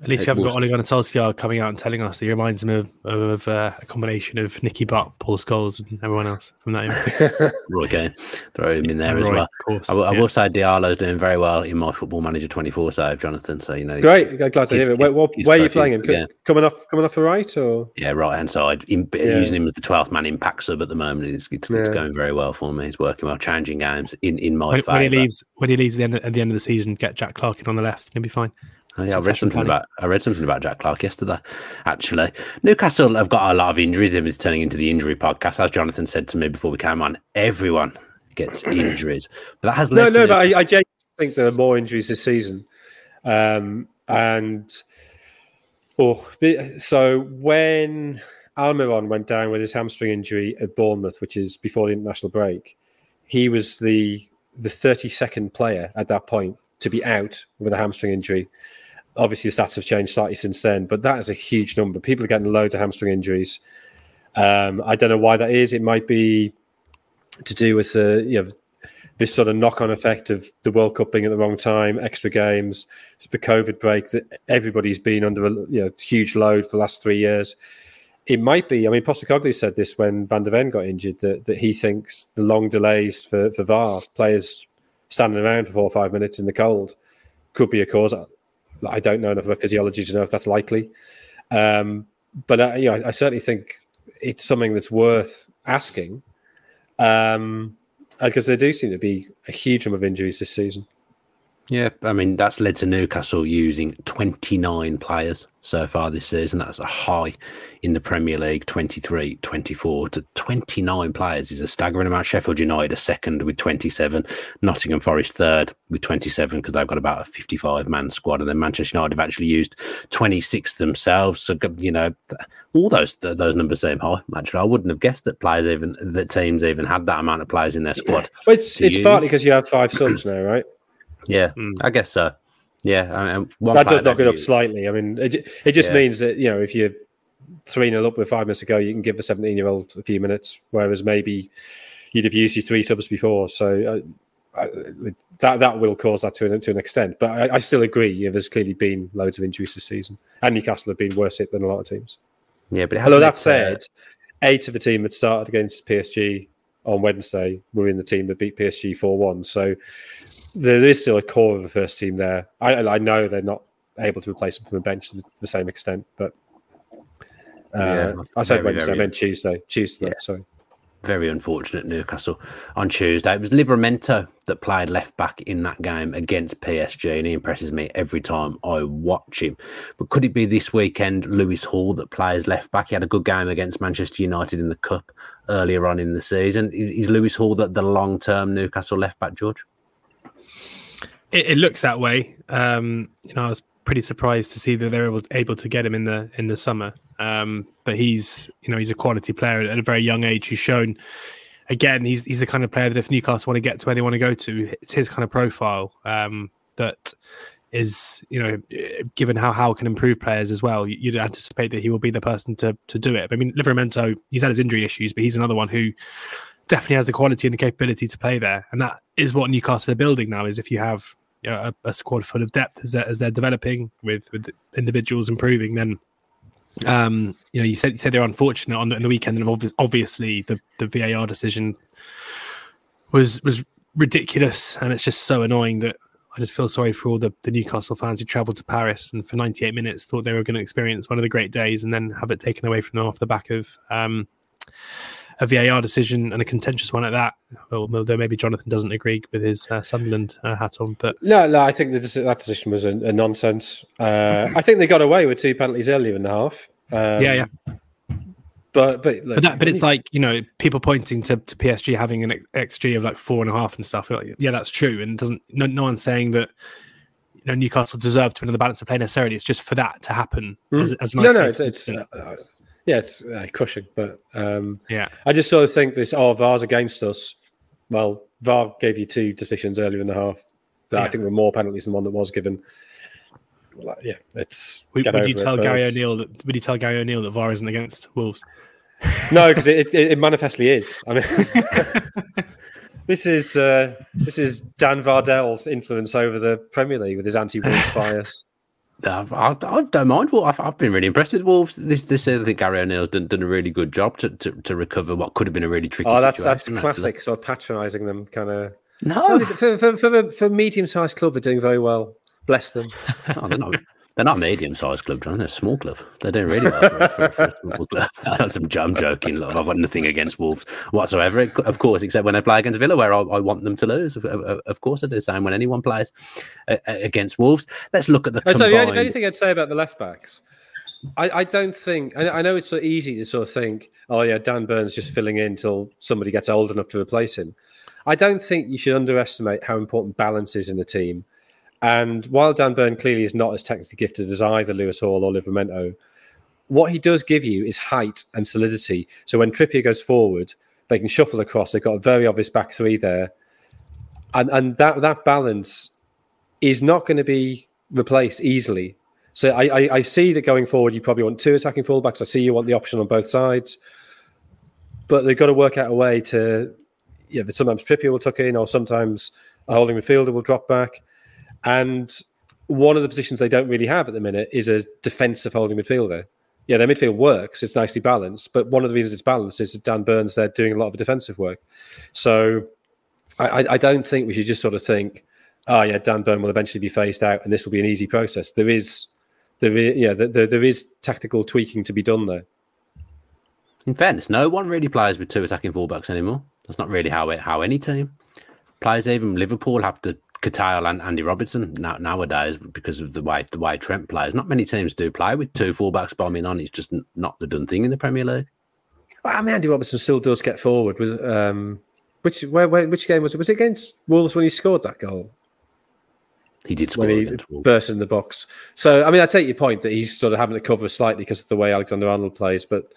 At least we haven't got Ole Gunnar Solskjaer coming out and telling us that he reminds him of, of uh, a combination of Nicky Butt, Paul Scholes, and everyone else from that. Roy Keane, throw him in there Roy, as well. Course, I, will, yeah. I will say Diallo's doing very well in my Football Manager 24 save, Jonathan. So you know, great, glad to hear it. Where, where, where are you playing him? Yeah. Coming off, coming off the right, or yeah, right hand side. In, yeah. Using him as the 12th man in impact sub at the moment. It's, it's, it's, going very well for me. He's working well, changing games in in my when, favour. When he leaves, when he leaves at the end, at the end of the season, get Jack Clarke in on the left. He'll be fine. Yeah, I read something about I read something about Jack Clarke yesterday. Actually, Newcastle have got a lot of injuries. It's turning into the injury podcast, as Jonathan said to me before we came on. Everyone gets injuries, but that has led no, no. The... But I, I genuinely think there are more injuries this season, um, and oh, the, so when Almiron went down with his hamstring injury at Bournemouth, which is before the international break, he was the the 32nd player at that point to be out with a hamstring injury obviously the stats have changed slightly since then, but that is a huge number. People are getting loads of hamstring injuries. Um, I don't know why that is. It might be to do with the you know this sort of knock-on effect of the World Cup being at the wrong time, extra games, the COVID break that everybody's been under a you know, huge load for the last three years. It might be. I mean, Postecoglou said this when Van der Ven got injured that, that he thinks the long delays for for VAR players standing around for four or five minutes in the cold could be a cause. I don't know enough about physiology to know if that's likely. Um, but uh, you know, I, I, certainly think it's something that's worth asking um, because there do seem to be a huge number of injuries this season. Yeah, I mean that's led to Newcastle using 29 players so far this season. That's a high in the Premier League, 23, 24 to 29 players is a staggering amount. Sheffield United a second with 27, Nottingham Forest third with 27 because they've got about a 55 man squad, and then Manchester United have actually used 26 themselves. So you know, all those those numbers seem high. Actually, I wouldn't have guessed that players even that teams even had that amount of players in their squad. Well, it's it's use. partly because you have five subs now, right? Yeah, mm. I guess so. Yeah, I mean, that does knock it up slightly. I mean, it, it just yeah. means that you know if you're three 0 up with five minutes to go, you can give the seventeen year old a few minutes, whereas maybe you'd have used your three subs before. So uh, I, that that will cause that to an, to an extent. But I, I still agree. Yeah, there's clearly been loads of injuries this season, and Newcastle have been worse hit than a lot of teams. Yeah, but although that said, eight of the team that started against PSG on Wednesday were in the team that beat PSG 4 1. So there is still a core of the first team there. I, I know they're not able to replace them from the bench to the same extent, but uh, yeah, I said Wednesday, very, I meant Tuesday. Tuesday, yeah. sorry very unfortunate Newcastle on Tuesday. It was Livramento that played left back in that game against PSG, and he impresses me every time I watch him. But could it be this weekend Lewis Hall that plays left back? He had a good game against Manchester United in the Cup earlier on in the season. Is Lewis Hall the, the long term Newcastle left back, George? It, it looks that way. Um, you know, I was pretty surprised to see that they were able to, get him in the in the summer. Um, but he's you know he's a quality player at a very young age who's shown again he's he's the kind of player that if Newcastle want to get to where they want to go to, it's his kind of profile um, that is you know given how how can improve players as well you'd anticipate that he will be the person to to do it i mean livramento he's had his injury issues but he's another one who definitely has the quality and the capability to play there. And that is what newcastle are building now is if you have you know, a, a, squad full of depth as they're, as they're developing with with individuals improving then um, you know, you said you said they're unfortunate on the, on the weekend, and obviously the the VAR decision was was ridiculous, and it's just so annoying that I just feel sorry for all the, the Newcastle fans who travelled to Paris and for 98 minutes thought they were going to experience one of the great days, and then have it taken away from them off the back of um, a VAR decision and a contentious one at that. Although maybe Jonathan doesn't agree with his uh, Sunderland uh, hat on, but no, no, I think that that decision was a, a nonsense. Uh, I think they got away with two penalties earlier in the half. Um, yeah, yeah. But but look, but, that, but it's like you know people pointing to, to PSG having an xG of like four and a half and stuff. Like, yeah, that's true, and doesn't no, no one's saying that you know Newcastle deserved to win the balance of play necessarily. It's just for that to happen. Mm. As, as no, no, it's, it's uh, yeah, it's uh, crushing. But um, yeah, I just sort of think this. Oh, VAR's against us. Well, VAR gave you two decisions earlier in the half that yeah. I think were more penalties than one that was given. Like, yeah, it's. Would, would you tell it, Gary O'Neill that? Would you tell Gary O'Neill that VAR isn't against Wolves? no, because it, it, it, manifestly is. I mean, this is uh, this is Dan Bardell's influence over the Premier League with his anti-Wolves bias. I've, I, I, don't mind. Well, I've, I've, been really impressed with Wolves. This, this I think Gary O'Neill's done, done a really good job to, to, to recover what could have been a really tricky. Oh, that's that's classic. Actually. Sort of patronising them, kind of. No, for, for, for, for a medium-sized club, they're doing very well. Bless them. oh, they're not. They're not medium-sized club, John. They're a small club. They're doing really well for, for, for a small club. I'm, joking. Look, I've got nothing against Wolves whatsoever. Of course, except when they play against Villa, where I, I want them to lose. Of, of, of, course, I do the same when anyone plays uh, uh against Wolves. Let's look at the. Combined... So the only, thing I'd say about the left backs, I, I don't think. I, I know it's so easy to sort of think, oh yeah, Dan Burn's just filling in until somebody gets old enough to replace him. I don't think you should underestimate how important balance is in a team and while Dan Burn clearly is not as technically gifted as either Lewis Hall or Livramento, what he does give you is height and solidity. So when Trippier goes forward, they can shuffle across. They've got a very obvious back three there, and and that that balance is not going to be replaced easily. So I, I, I see that going forward, you probably want two attacking fullbacks. I see you want the option on both sides, but they've got to work out a way to. Yeah, sometimes Trippier will tuck in, or sometimes a holding midfielder will drop back. And one of the positions they don't really have at the minute is a defensive holding midfielder. Yeah, their midfield works; it's nicely balanced. But one of the reasons it's balanced is that Dan Burns they're doing a lot of defensive work. So I, I don't think we should just sort of think, oh yeah, Dan Burn will eventually be phased out, and this will be an easy process. There is, there is, yeah, there, there is tactical tweaking to be done there. In fairness, no one really plays with two attacking fullbacks anymore. That's not really how it, how any team plays. Even Liverpool have to curtail and Andy Robertson now, nowadays because of the way the way Trent plays. Not many teams do play with two fullbacks bombing on. It's just not the done thing in the Premier League. Well, I mean, Andy Robertson still does get forward. Was um, which where, where, which game was it? Was it against Wolves when he scored that goal? He did score when he burst in the box. So I mean, I take your point that he's sort of having to cover slightly because of the way Alexander Arnold plays, but.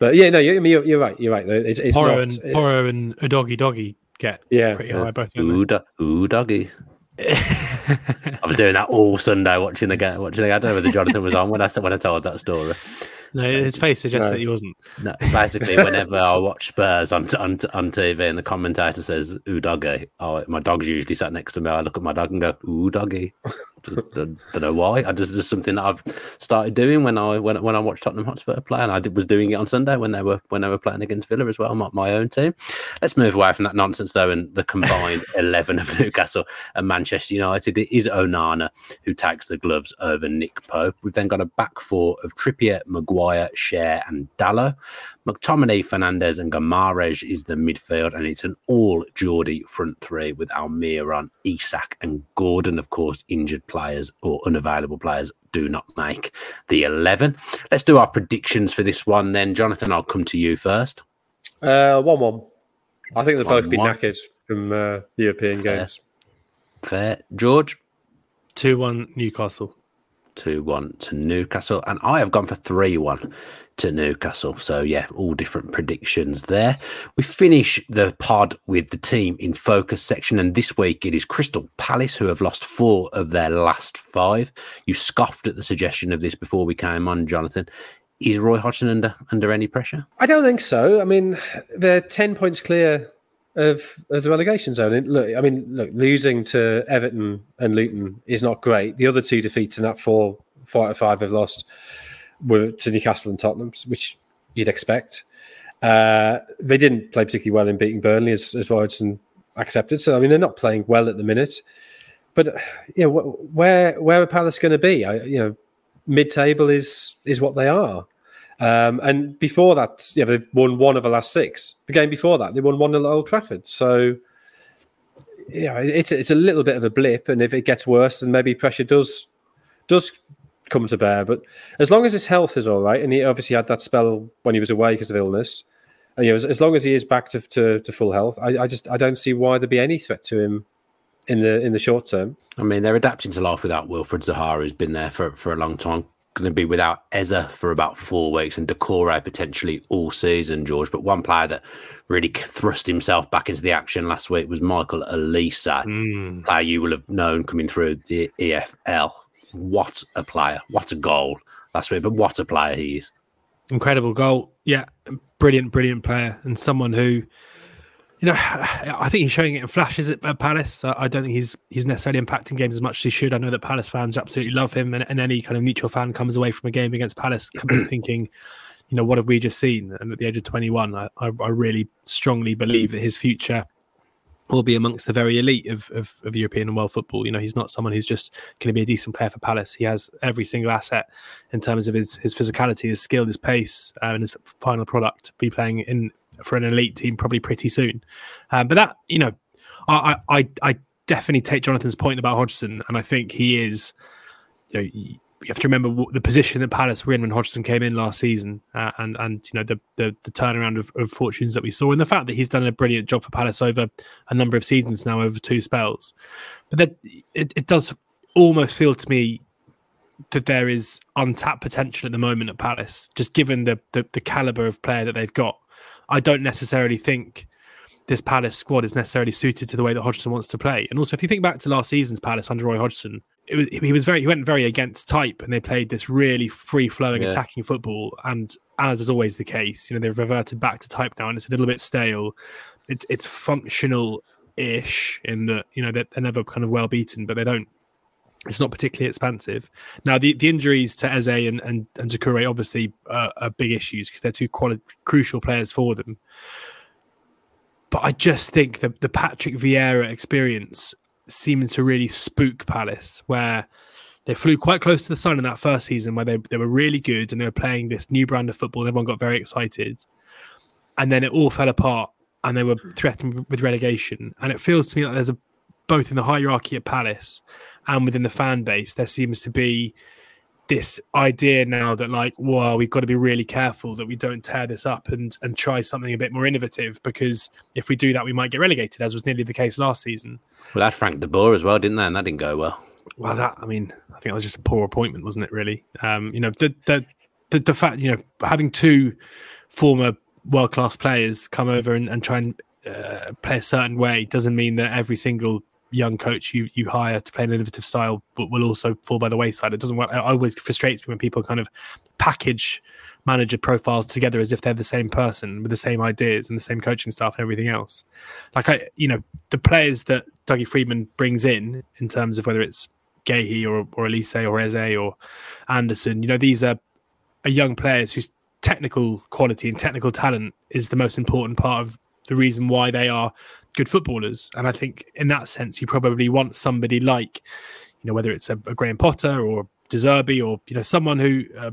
But yeah, no, you, I mean, you're, you're right. You're right. It's, it's Porro not, and Porro and Udogie Doggy get yeah, pretty high both. Ooh, do- ooh, doggy. I was doing that all Sunday watching the game. Watching the game. I don't know whether Jonathan was on when I when I told that story. No, um, his face suggests no. that he wasn't. No, basically, whenever I watch Spurs on, on on TV and the commentator says "ooh doggy," oh, my dog's usually sat next to me. I look at my dog and go "ooh doggy." Don't know why. I just just something that I've started doing when I when when I watched Tottenham Hotspur play, and I did, was doing it on Sunday when they were when they were playing against Villa as well, my, my own team. Let's move away from that nonsense though, and the combined eleven of Newcastle and Manchester United. It is Onana who takes the gloves over Nick Pope. We've then got a back four of Trippier, Maguire, Schär, and Dalot. McTominay, Fernandez, and Guimaraes is the midfield, and it's an all Geordie front three with Almiron, Isak, and Gordon. Of course, injured players or unavailable players do not make the 11. Let's do our predictions for this one then. Jonathan, I'll come to you first. Uh, 1 1. I think they'll both be knackered from uh, European Fair. games. Fair. George? 2 1 Newcastle. 2 1 to Newcastle. And I have gone for 3 1 to Newcastle. So, yeah, all different predictions there. We finish the pod with the team in focus section. And this week it is Crystal Palace, who have lost four of their last five. You scoffed at the suggestion of this before we came on, Jonathan. Is Roy Hodgson under under any pressure? I don't think so. I mean, they're 10 points clear of, of the relegation zone. And look, I mean, look, losing to Everton and Luton is not great. The other two defeats in that four, four out of five have lost were to Newcastle and Tottenham, which you'd expect. Uh, they didn't play particularly well in beating Burnley, as, as Robertson accepted. So, I mean, they're not playing well at the minute. But you know, wh- where where are Palace going to be? I, you know, mid-table is is what they are. Um, and before that, yeah, they've won one of the last six. The game before that, they won one at Old Trafford. So, yeah, it's it's a little bit of a blip. And if it gets worse, then maybe pressure does does come to bear. But as long as his health is all right, and he obviously had that spell when he was away because of illness, and, you know, as, as long as he is back to, to, to full health, I, I just I don't see why there'd be any threat to him in the in the short term. I mean, they're adapting to life without Wilfred Zaha, who's been there for, for a long time. Going to be without Eze for about four weeks and Doucouré potentially all season, George. But one player that really thrust himself back into the action last week was Michael Olise, Mm. player you will have known coming through the EFL. What a player! What a goal last week! But what a player he is. Incredible goal. Yeah, brilliant, brilliant player, and someone who, you know, I think he's showing it in flashes at, Palace. I, I don't think he's he's necessarily impacting games as much as he should. I know that Palace fans absolutely love him, and, and any kind of neutral fan comes away from a game against Palace thinking, you know, what have we just seen? And at the age of 21, I, I, I really strongly believe that his future will be amongst the very elite of, of, of European and world football. You know, he's not someone who's just going to be a decent player for Palace. He has every single asset in terms of his his physicality, his skill, his pace, uh, and his final product. To be playing in for an elite team probably pretty soon. Um, but that you know, I, I I definitely take Jonathan's point about Hodgson, and I think he is. You know, you have to remember the position that Palace were in when Hodgson came in last season, uh, and and you know the the, the turnaround of, of fortunes that we saw, and the fact that he's done a brilliant job for Palace over a number of seasons now, over two spells. But that it, it does almost feel to me that there is untapped potential at the moment at Palace, just given the, the the caliber of player that they've got. I don't necessarily think this Palace squad is necessarily suited to the way that Hodgson wants to play. And also, if you think back to last season's Palace under Roy Hodgson, it was, he was very he went very against type, and they played this really free flowing Yeah. attacking football. And as is always the case, you know they've reverted back to type now, and it's a little bit stale. It's it's functional ish in that you know they're, they're never kind of well beaten, but they don't it's not particularly expansive. Now, the, the injuries to Eze and and, and Doucouré obviously uh, are big issues because they're two quali- crucial players for them. But I just think that the Patrick Vieira experience seemed to really spook Palace, where they flew quite close to the sun in that first season, where they, they were really good and they were playing this new brand of football, and everyone got very excited. And then it all fell apart, and they were threatened with relegation. And it feels to me like there's a both in the hierarchy at Palace and within the fan base, there seems to be this idea now that like, well, we've got to be really careful that we don't tear this up and and try something a bit more innovative because if we do that, we might get relegated, as was nearly the case last season. Well, had Frank de Boer as well, didn't they? And that didn't go well. Well, that I mean, I think that was just a poor appointment, wasn't it? Really, um, you know, the the the, the fact you know having two former world class players come over and, and try and uh, play a certain way doesn't mean that every single young coach you you hire to play an innovative style but will also fall by the wayside. It doesn't. It always frustrates me when people kind of package manager profiles together as if they're the same person with the same ideas and the same coaching staff and everything else. Like I, you know, the players that Dougie Freedman brings in, in terms of whether it's Guéhi or or Olise or Eze or Anderson. You know, these are, are young players whose technical quality and technical talent is the most important part of the reason why they are good footballers. And I think in that sense, you probably want somebody like, you know, whether it's a, a Graham Potter or De Zerbi or you know someone who uh,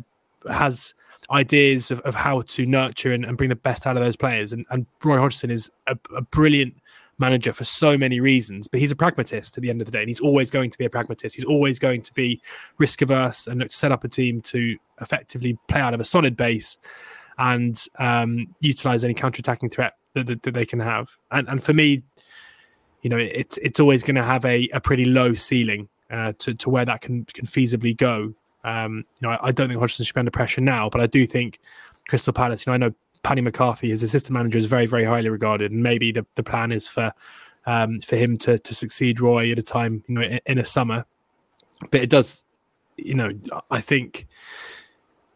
has ideas of, of how to nurture and, and, bring the best out of those players. And, and Roy Hodgson is a, a, brilliant manager for so many reasons, but he's a pragmatist at the end of the day, and he's always going to be a pragmatist. He's always going to be risk averse and look to set up a team to effectively play out of a solid base and um, utilize any counter-attacking threat that, that, that, they can have. And, and for me, you know, it's it's always going to have a, a pretty low ceiling uh, to to where that can can feasibly go. Um, you know, I, I, don't think Hodgson should be under pressure now, but I do think Crystal Palace. You know, I know Paddy McCarthy, his assistant manager, is very very highly regarded, and maybe the, the plan is for um, for him to to succeed Roy at a time, you know, in, in a summer. But it does, you know, I think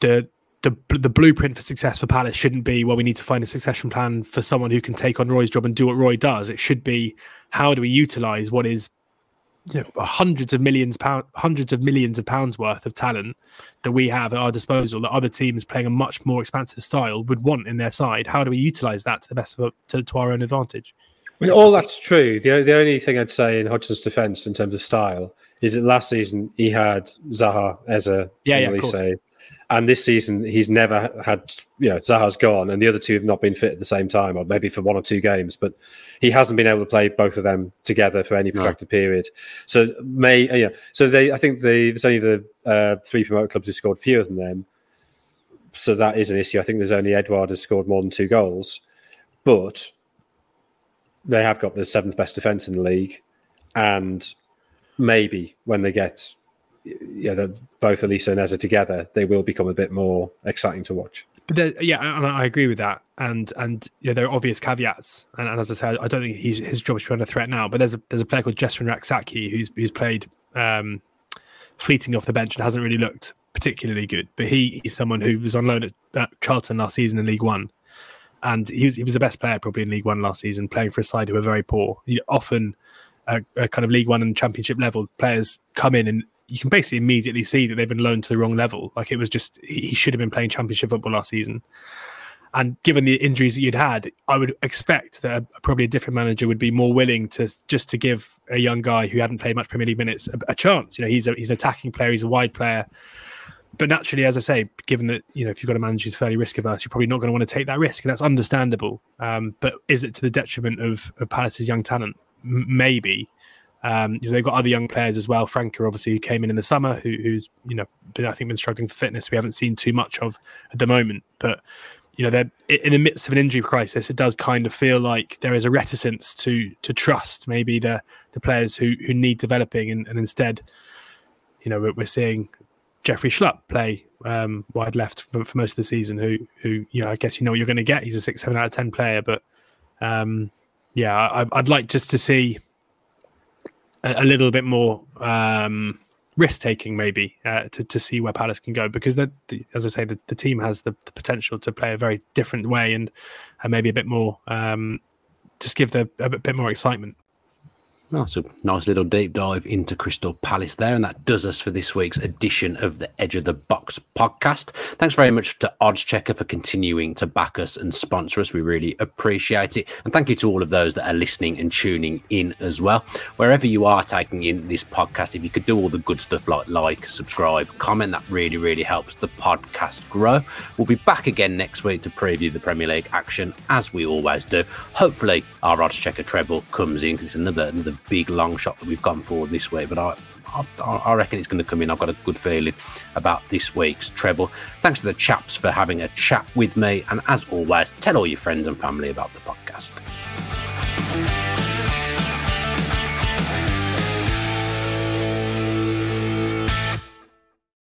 the the the blueprint for success for Palace shouldn't be well we need to find a succession plan for someone who can take on Roy's job and do what Roy does. It should be how do we utilize what is you know, hundreds of millions pound hundreds of millions of pounds worth of talent that we have at our disposal that other teams playing a much more expansive style would want in their side. How do we utilize that to the best of to, to our own advantage? I mean, all that's true. The, the only thing I'd say in Hodgson's defence in terms of style is that last season he had Zaha, as a yeah, yeah, and this season, he's never had, you know, Zaha's gone, and the other two have not been fit at the same time, or maybe for one or two games. But he hasn't been able to play both of them together for any protracted no. period. So may, uh, yeah. So they, I think they, there's only the uh, three promoted clubs who scored fewer than them. So that is an issue. I think there's only Edouard has scored more than two goals, but they have got the seventh best defense in the league, and maybe when they get yeah, both Olise and Eze together, they will become a bit more exciting to watch. But yeah, and I agree with that. And and yeah, there are obvious caveats. And, and as I said, I don't think his job should be under threat now. But there's a there's a player called Jesurun Rak-Sakyi who's who's played um, fleetingly off the bench and hasn't really looked particularly good. But he he's someone who was on loan at, at Charlton last season in League One, and he was he was the best player probably in League One last season, playing for a side who were very poor. He often. Uh, kind of League One and Championship level players come in and you can basically immediately see that they've been loaned to the wrong level. Like it was just he should have been playing championship football last season. And given the injuries that you'd had, I would expect that a, probably a different manager would be more willing to just to give a young guy who hadn't played much Premier League minutes a, a chance. You know, he's a, he's an attacking player, he's a wide player. But naturally, as I say, given that you know if you've got a manager who's fairly risk averse, you're probably not going to want to take that risk, and that's understandable. Um, but is it to the detriment of, of Palace's young talent? M- maybe. Um, they've got other young players as well. Franca, obviously, who came in in the summer, who, who's you know, been, I think, been struggling for fitness. We haven't seen too much of at the moment, but you know, they're in the midst of an injury crisis. It does kind of feel like there is a reticence to to trust maybe the the players who who need developing, and, and instead, you know, we're, we're seeing Jeffrey Schlupp play um, wide left for, for, most of the season. Who who you know, I guess you know what you're going to get. He's a six, seven out of ten player, but um, yeah, I, I'd like just to see a, little bit more um, risk taking, maybe uh, to to see where Palace can go. Because the as I say, the, the team has the, the, potential to play a very different way and and maybe a bit more um, just give the a bit more excitement. That's a nice little deep dive into Crystal Palace there. And that does us for this week's edition of the Edge of the Box podcast. Thanks very much to Oddschecker for continuing to back us and sponsor us. We really appreciate it. And thank you to all of those that are listening and tuning in as well. Wherever you are taking in this podcast, if you could do all the good stuff like like, subscribe, comment, that really, really helps the podcast grow. We'll be back again next week to preview the Premier League action as we always do. Hopefully, our Oddschecker treble comes in. It's another, another big long shot that we've gone for this way, but I, I, I reckon it's going to come in. I've got a good feeling about this week's treble. Thanks to the chaps for having a chat with me, and as always, tell all your friends and family about the podcast.